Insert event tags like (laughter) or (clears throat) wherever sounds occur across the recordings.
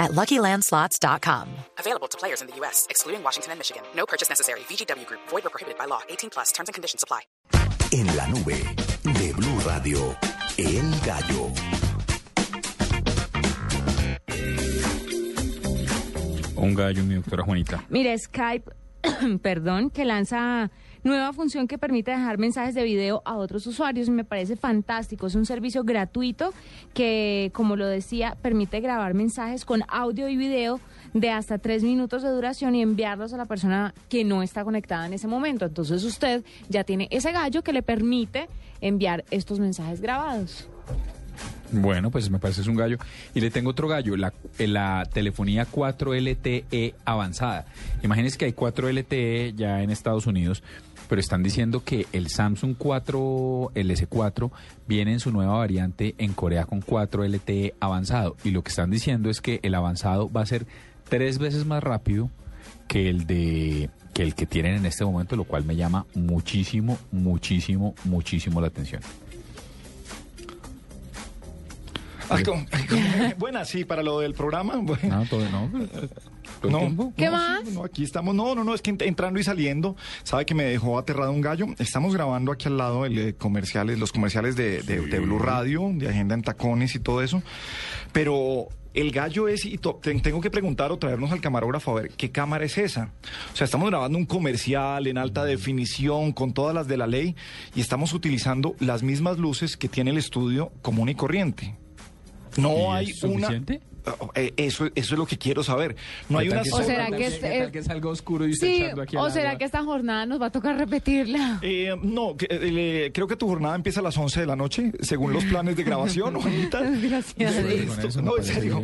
at LuckyLandSlots.com. Available to players in the U.S., excluding Washington and Michigan. No purchase necessary. VGW Group, void or prohibited by law. 18 plus terms and conditions apply. En la nube de Blue Radio, El Gallo. Un gallo, mi doctora Juanita. Mire, Skype, (clears throat) perdón, que lanza nueva función que permite dejar mensajes de video a otros usuarios me parece fantástico. Es un servicio gratuito que, como lo decía, permite grabar mensajes con audio y video de hasta tres minutos de duración y enviarlos a la persona que no está conectada en ese momento. Entonces usted ya tiene ese gallo que le permite enviar estos mensajes grabados. Bueno, pues me parece es un gallo. Y le tengo otro gallo, la, eh, la telefonía 4LTE avanzada. Imagínense que hay 4LTE ya en Estados Unidos, pero están diciendo que el Samsung 4 LS4 viene en su nueva variante en Corea con 4LTE avanzado. Y lo que están diciendo es que el avanzado va a ser tres veces más rápido que el de que el que tienen en este momento, lo cual me llama muchísimo, muchísimo, muchísimo la atención. Ay, ¿cómo- ay, cómo- Buena, sí, para lo del programa. bueno. No, todo, no. todo No. ¿Qué no, más? sí, no, aquí estamos. No, no, no, es que ent- entrando y saliendo, sabe que me dejó aterrado un gallo. Estamos grabando aquí al lado el, eh, comerciales, los comerciales de, de- de Blue Radio, de Agenda en Tacones y todo eso. Pero el gallo es, y tengo que preguntar o traernos al camarógrafo a ver qué cámara es esa. O sea, estamos grabando un comercial en alta definición con todas las de la ley y estamos utilizando las mismas luces que tiene el estudio común y corriente. ¿Y No hay es una. suficiente? Oh, eh, Eso, eso es lo que quiero saber. No hay ¿Qué una que O sola será que es- ¿Qué tal que salga oscuro y Sí, echando aquí o será agua? que esta jornada nos va a tocar repetirla. Eh, no, que, eh, creo que tu jornada empieza a las 11 de la noche, según los planes de grabación, (laughs) Juanita. (laughs) Gracias a No, eso en serio.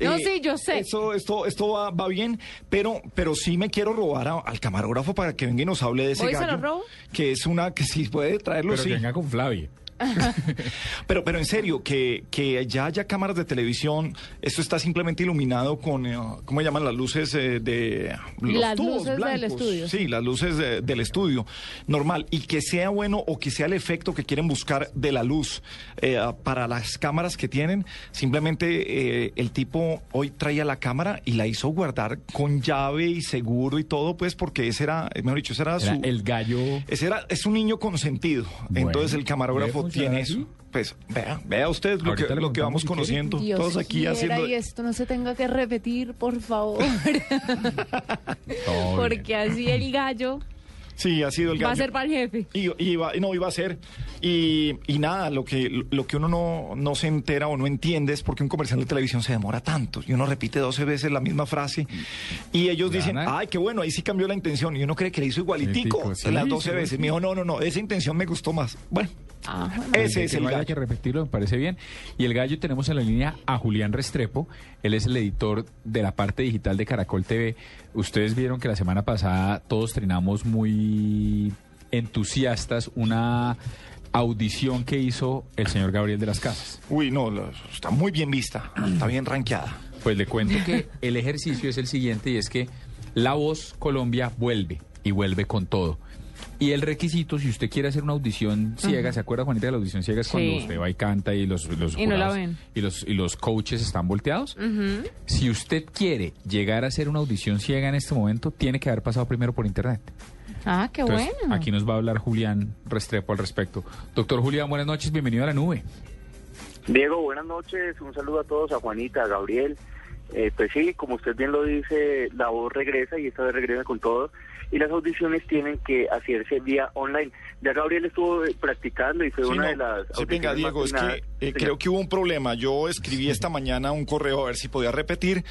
No, Eh, sí, yo sé. Esto, esto, esto va, va bien, pero, pero sí me quiero robar a- al camarógrafo para que venga y nos hable de ese ¿Hoy se lo gallo. robo? Que es una que sí puede traerlo, Pero sí. que venga con Flavia. (laughs) Pero, pero en serio, que, que ya haya cámaras de televisión, esto está simplemente iluminado con, eh, ¿cómo llaman las luces eh, de los Las tubos luces del blancos? estudio. Sí, las luces de- del estudio, normal. Y que sea bueno o que sea el efecto que quieren buscar de la luz eh, para las cámaras que tienen. Simplemente eh, el tipo hoy traía la cámara y la hizo guardar con llave y seguro y todo, pues porque ese era, eh, mejor dicho, ese era, Era su... el gallo. Ese era, es un niño consentido. Bueno, Entonces el camarógrafo ¿debe tiene eso. Pues vea, vea usted lo que, lo que vamos conociendo. Dios Todos aquí haciendo. y esto no se tenga que repetir, por favor. (laughs) Porque bien. así el gallo Sí, ha sido el va a gallo. ser para el jefe. Y, y iba- no, iba a ser. Y, y nada, lo que, lo que uno no, no se entera o no entiende es por qué un comercial de televisión se demora tanto. Y uno repite 12 veces la misma frase. Y ellos dicen, ay, qué bueno, ahí sí cambió la intención. Y uno cree que le hizo igualitico sí, las 12 sí, veces. sí. Me dijo, no, no, no, esa intención me gustó más. Bueno, Ah, ese es que el no gallo. que repetirlo, me parece bien. Y el gallo tenemos en la línea a Julián Restrepo. Él es el editor de la parte digital de Caracol TV. Ustedes vieron que la semana pasada todos trinamos muy entusiastas una audición que hizo el señor Gabriel de las Casas. Uy, no, está muy bien vista. Está bien rankeada. Pues le cuento que el ejercicio es el siguiente y es que La Voz Colombia vuelve y vuelve con todo. Y el requisito, si usted quiere hacer una audición ciega, ¿se acuerda, Juanita, de la audición ciega? Es cuando usted va y canta y los, los Y no la jurados ven. Y los, y los coaches están volteados. Si usted quiere llegar a hacer una audición ciega en este momento, tiene que haber pasado primero por internet. ah, qué Entonces, bueno. aquí nos va a hablar Julián Restrepo al respecto. Doctor Julián, buenas noches, bienvenido a la nube. Diego, buenas noches. Un saludo a todos, a Juanita, a Gabriel. Eh, pues sí, como usted bien lo dice, la voz regresa y esta vez regresa con todo. Y las audiciones tienen que hacerse vía online. Ya Gabriel estuvo eh, practicando y fue Sí, una no, de las sí, venga, Diego, más es que. Eh, creo que hubo un problema. Yo escribí esta mañana un correo a ver si podía repetir,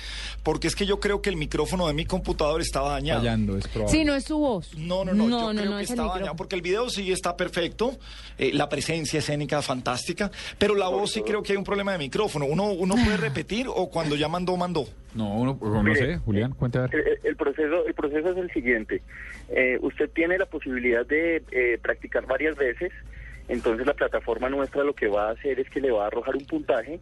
porque es que yo creo que el micrófono de mi computador estaba dañado. Fallando, es probable. Sí, no es su voz. No, no, no, No, yo no, creo no, que es estaba dañado, porque el video sí está perfecto, eh, la presencia escénica fantástica, pero la voz sí creo que hay un problema de micrófono. Uno, uno puede (sighs) repetir o cuando ya mandó, mandó. No, uno- no Mire, sé, Julián. El, el proceso, el proceso es el siguiente. Eh, usted tiene la posibilidad de eh, practicar varias veces. Entonces la plataforma nuestra lo que va a hacer es que le va a arrojar un puntaje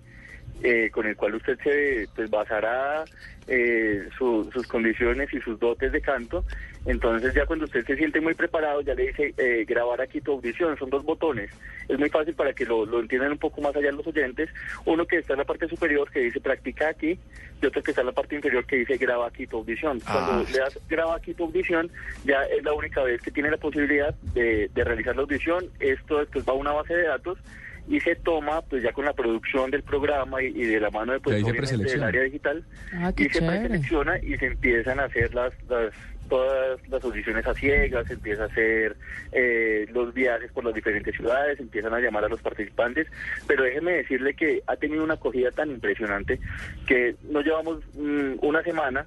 eh, con el cual usted se pues, basará eh, su- sus condiciones y sus dotes de canto. Entonces ya cuando usted se siente muy preparado ya le dice eh, grabar aquí tu audición. Son dos botones. Es muy fácil para que lo, lo entiendan un poco más allá los oyentes. Uno que está en la parte superior que dice practica aquí y otro que está en la parte inferior que dice graba aquí tu audición. Cuando Ah. le das graba aquí tu audición ya es la única vez que tiene la posibilidad de, de realizar la audición. Esto después va a una base de datos y se toma pues ya con la producción del programa y, y de la mano de pues del área digital Ah, y se chévere. preselecciona y se empiezan a hacer las, las todas las audiciones a ciegas, se empieza a hacer eh, los viajes por las diferentes ciudades, empiezan a llamar a los participantes, pero déjeme decirle que ha tenido una acogida tan impresionante que no llevamos mm, una semana,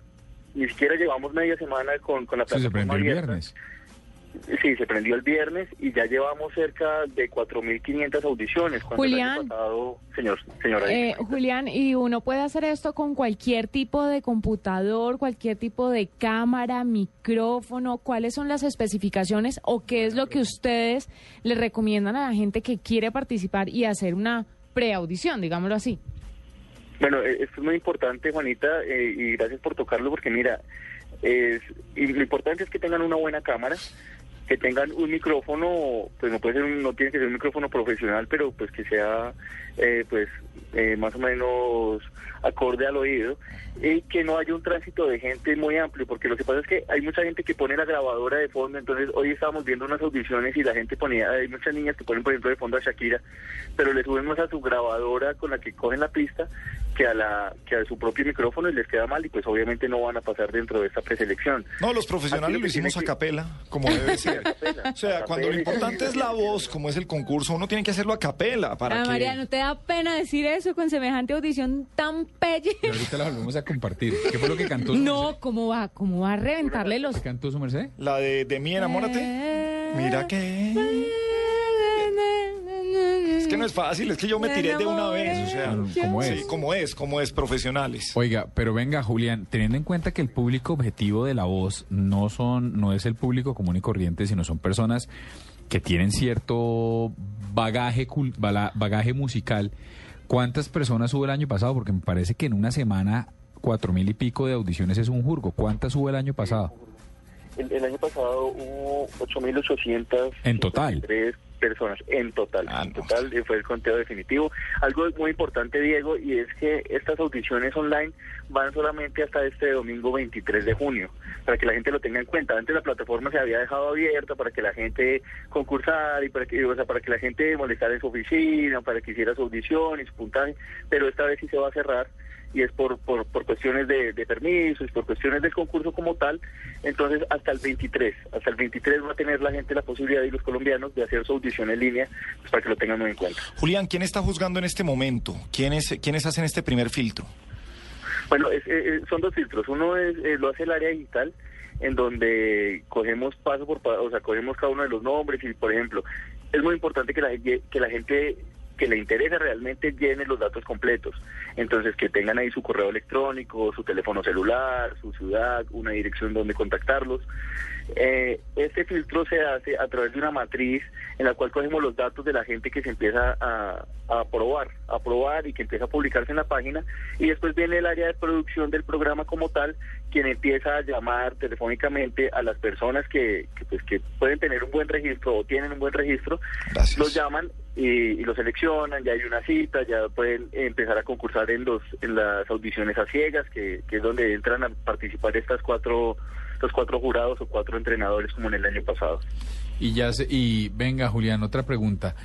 ni siquiera llevamos media semana con, con la Sí, se plataforma abierta. viernes. Sí, se prendió el viernes y ya llevamos cerca de 4.500 audiciones. Julián. pasado- señor, señora. Eh, Julián, ¿y uno puede hacer esto con cualquier tipo de computador, cualquier tipo de cámara, micrófono? ¿Cuáles son las especificaciones o qué es lo que ustedes le recomiendan a la gente que quiere participar y hacer una preaudición, digámoslo así? Bueno, eh, esto es muy importante, Juanita, eh, y gracias por tocarlo, porque mira, es, y lo importante es que tengan una buena cámara, que tengan un micrófono, pues no puede ser, un- no tiene que ser un micrófono profesional, pero pues que sea, eh, pues eh, más o menos acorde al oído, y que no haya un tránsito de gente muy amplio, porque lo que pasa es que hay mucha gente que pone la grabadora de fondo, entonces hoy estábamos viendo unas audiciones y la gente ponía, hay muchas niñas que ponen por ejemplo de fondo a Shakira, pero le suben más a su grabadora con la que cogen la pista que a la que a su propio micrófono y les queda mal y pues obviamente no van a pasar dentro de esta preselección. No, los profesionales lo lo que hicimos tiene a que- capela, como debe (laughs) ser. capela, O sea, cuando lo importante es la voz, como es el concurso, uno tiene que hacerlo a capela para Ah, que... María, ¿no te da pena decir eso con semejante audición tan pelle? Y ahorita la volvemos a compartir. ¿Qué fue lo que cantó su No, merced? ¿cómo va? ¿Cómo va a reventarle los... ¿Qué cantó su merced? La de, de mí, enamórate. Eh. Mira que... Es que no es fácil, es que yo me tiré de una vez, o sea, como sí, es. como es, como es, profesionales. Oiga, pero venga, Julián, teniendo en cuenta que el público objetivo de la voz no son, no es el público común y corriente, sino son personas que tienen cierto bagaje, cul- bala- bagaje musical. ¿Cuántas personas hubo el año pasado? Porque me parece que en una semana cuatro mil y pico de audiciones es un jurgo. ¿Cuántas hubo el año pasado? El, el año pasado hubo 8.800 En total. Personas, en total. Ah, en total fue el conteo definitivo. Algo muy importante, Diego, y es que estas audiciones online van solamente hasta este domingo 23 de junio, para que la gente lo tenga en cuenta. Antes la plataforma se había dejado abierta para que la gente concursara y para que, o sea, para que la gente molestara en su oficina, para que hiciera su audición y su puntaje, pero esta vez sí se va a cerrar y es por, por, por cuestiones de, de permisos, por cuestiones del concurso como tal. Entonces, hasta el 23, hasta el 23 va a tener la gente la posibilidad y los colombianos de hacer su audición en línea, pues, para que lo tengan muy en cuenta. Julián, ¿quién está juzgando en este momento? ¿Quiénes, ¿quiénes hacen este primer filtro? Bueno, es- eh, son dos filtros. Uno es eh, lo hace el área digital, en donde cogemos paso por paso, o sea, cogemos cada uno de los nombres y, por ejemplo, es muy importante que la, que la gente que le interese realmente llene los datos completos. Entonces, que tengan ahí su correo electrónico, su teléfono celular, su ciudad, una dirección donde contactarlos. Eh, este filtro se hace a través de una matriz en la cual cogemos los datos de la gente que se empieza a, a aprobar, a aprobar y que empieza a publicarse en la página y después viene el área de producción del programa como tal, quien empieza a llamar telefónicamente a las personas que, que, pues, que pueden tener un buen registro o tienen un buen registro, Gracias. los llaman y, y los seleccionan, ya hay una cita, ya pueden empezar a concursar en los en las audiciones a ciegas, que, que es donde entran a participar estas cuatro estos cuatro jurados o cuatro entrenadores como en el año pasado. Y ya se, y venga, Julián, otra pregunta.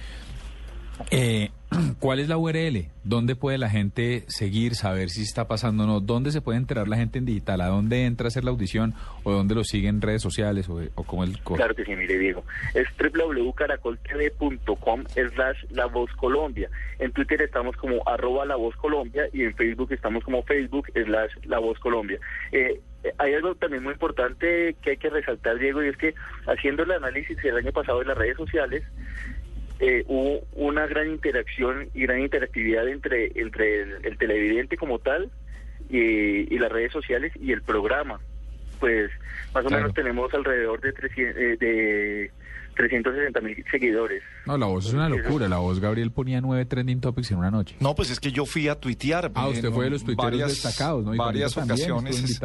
Eh, (clears throat) ¿Cuál es la URL? ¿Dónde puede la gente seguir, saber si está pasando o no? ¿Dónde se puede enterar la gente en digital? ¿A dónde entra a hacer la audición? ¿O dónde lo siguen en redes sociales? ¿O, o cómo el Claro que sí, mire Diego. Es www.caracoltv.com slash La Voz Colombia. En Twitter estamos como arroba La Voz Colombia y en Facebook estamos como Facebook slash La Voz Colombia. Eh, hay algo también muy importante que hay que resaltar, Diego, y es que haciendo el análisis el año pasado en las redes sociales, eh, hubo una gran interacción y gran interactividad entre, entre el, el televidente como tal y, y las redes sociales y el programa. Pues más o Claro. menos tenemos alrededor de, 300, eh, de 360 mil seguidores. No, la voz es una locura. La voz, Gabriel, ponía nueve trending topics en una noche. No, pues es que yo fui a tuitear. Ah, usted fue de los tuiteros destacados, ¿no? Y varias ocasiones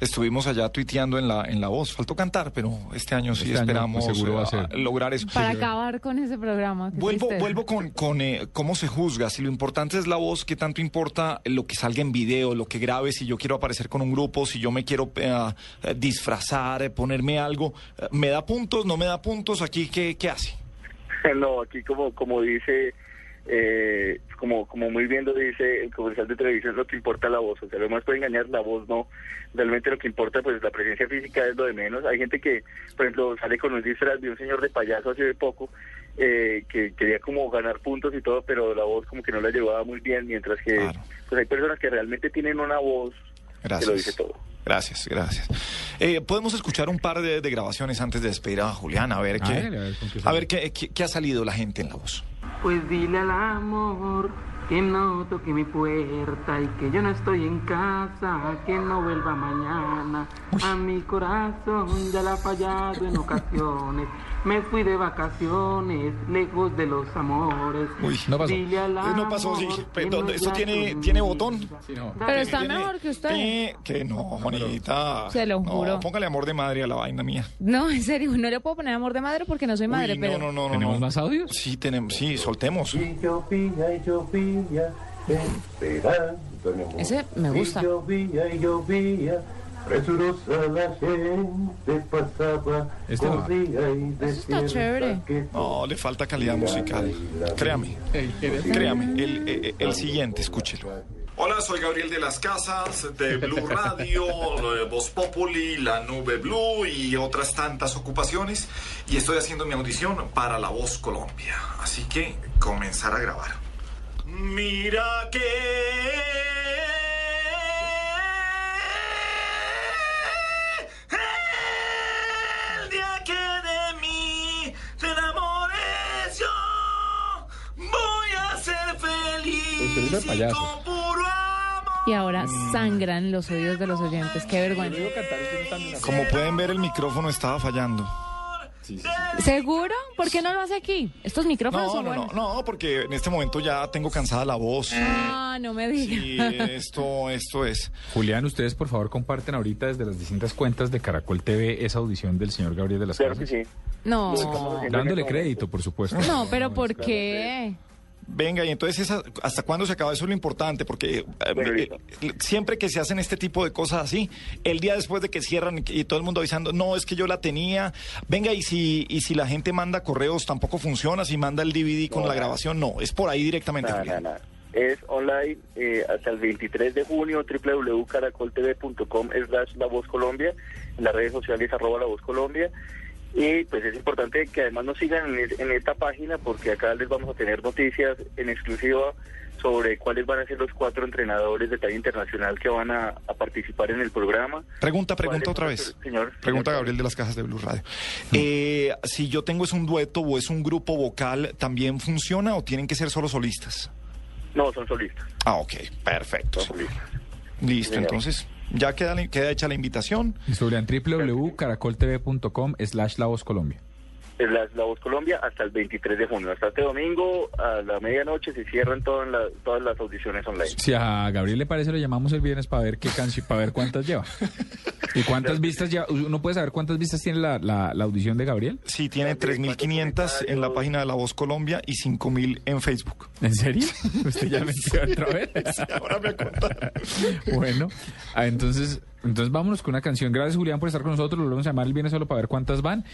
estuvimos allá tuiteando en la, en la voz. Faltó cantar, pero este año sí Este año, esperamos pues, seguro va a eh, ser. lograr eso. Para acabar con ese programa. Vuelvo, tristeza. vuelvo con, con eh, cómo se juzga. Si lo importante es la voz, ¿qué tanto importa lo que salga en video, lo que grabe? Si yo quiero aparecer con un grupo, si yo me quiero eh, eh, disfrazar, eh, ponerme algo, eh, ¿me da puntos? ¿No me da puntos? ¿Aquí qué, qué hace? (laughs) no, aquí como como dice, eh, como como muy bien lo dice el comercial de televisión, lo que importa la voz. O sea, lo demás puede engañar, la voz no. Realmente lo que importa, pues la presencia física es lo de menos. Hay gente que, por ejemplo, sale con un disfraz de un señor de payaso hace de poco, eh, que quería como ganar puntos y todo, pero la voz como que no la llevaba muy bien, mientras que Claro. pues hay personas que realmente tienen una voz que lo dice todo. Gracias, gracias. Eh, Podemos escuchar un par de, de grabaciones antes de despedir a Julián, a ver qué, a ver con qué a sale. ver qué, qué- qué ha salido la gente en la voz. Pues dile al amor que no toque mi puerta y que yo no estoy en casa, que no vuelva mañana. A mi corazón ya la ha fallado en ocasiones. Me fui de vacaciones, lejos de los amores. Uy, no pasó. Dile al Eh, no pasó, sí. amor no ¿Esto tiene, tiene botón? Sí, no. Pero está Tiene- mejor que usted. Que no, Juanita. Se lo No, juro. póngale amor de madre a la vaina mía. No, en serio, no le puedo poner amor de madre porque no soy madre, Uy, pero... no, no, no, no. ¿Tenemos no. más audios? Sí, tenemos, sí, soltemos. Y llovía y llovía, esperando Ese me gusta. Y llovía y llovía, presurosa la gente pasaba, Este y Eso está chévere. que No, le falta calidad musical. Créame, créame. El, el- el siguiente, escúchelo. Hola, soy Gabriel de las Casas, de Blue Radio, eh, Voz Populi, La Nube Blue y otras tantas ocupaciones. Y estoy haciendo mi audición para La Voz Colombia. Así que comenzar a grabar. Mira que... El día que de mí te enamores yo voy a ser feliz. Y ahora sangran los oídos de los oyentes. Qué vergüenza. Como pueden ver, el micrófono estaba fallando. ¿Seguro? ¿Por qué no lo hace aquí? Estos micrófonos No, son no, no, buenos. no, porque en este momento ya tengo cansada la voz. Ah, no me Sí, diga. (laughs) esto, esto es. Julián, ustedes por favor comparten ahorita desde las distintas cuentas de Caracol TV esa audición del señor Gabriel de las Claro que sí. No. Dándole crédito, por supuesto. No, pero ¿por qué? Venga, y entonces, esa- ¿hasta cuándo se acaba? Eso es lo importante, porque eh, eh, siempre que se hacen este tipo de cosas así, el día después de que cierran y, y todo el mundo avisando, no, es que yo la tenía. Venga, y si, y si la gente manda correos, tampoco funciona. Si manda el DVD con No, la grabación, no, es por ahí directamente. Es online eh, hasta el 23 de junio, www.caracoltv.com slash La Voz Colombia, en las redes sociales arroba La Voz Colombia. Y pues es importante que además nos sigan en, en esta página porque acá les vamos a tener noticias en exclusiva sobre cuáles van a ser los cuatro entrenadores de talla internacional que van a, a participar en el programa. Pregunta, pregunta ¿Cuáles otra vez. ser- Señor. Pregunta señor. Gabriel de las Cajas de Blue Radio. Eh, si yo tengo es un dueto o es un grupo vocal, ¿también funciona o tienen que ser solo solistas? No, son solistas. Ah, ok, perfecto. Son solistas. Listo, entonces ya queda, queda hecha la invitación. Y sobre en www.caracoltv.com slash La Voz Colombia. Es la, la Voz Colombia hasta el 23 de junio. Hasta este domingo a la medianoche se cierran todas las, todas las audiciones online. Si a Gabriel le parece, lo llamamos el viernes para ver qué canción, para ver cuántas lleva. (laughs) ¿Y cuántas vistas lleva? ¿Uno puede saber cuántas vistas tiene la, la, la audición de Gabriel? Sí, tiene 3.500 en la página de La Voz Colombia y 5.000 en Facebook. ¿En serio? (laughs) ¿Usted ya metió otra vez? (laughs) ahora me acuerdo. bueno, ah, entonces, entonces vámonos con una canción. Gracias, Julián, por estar con nosotros. Lo volvemos a llamar el viernes solo para ver cuántas van.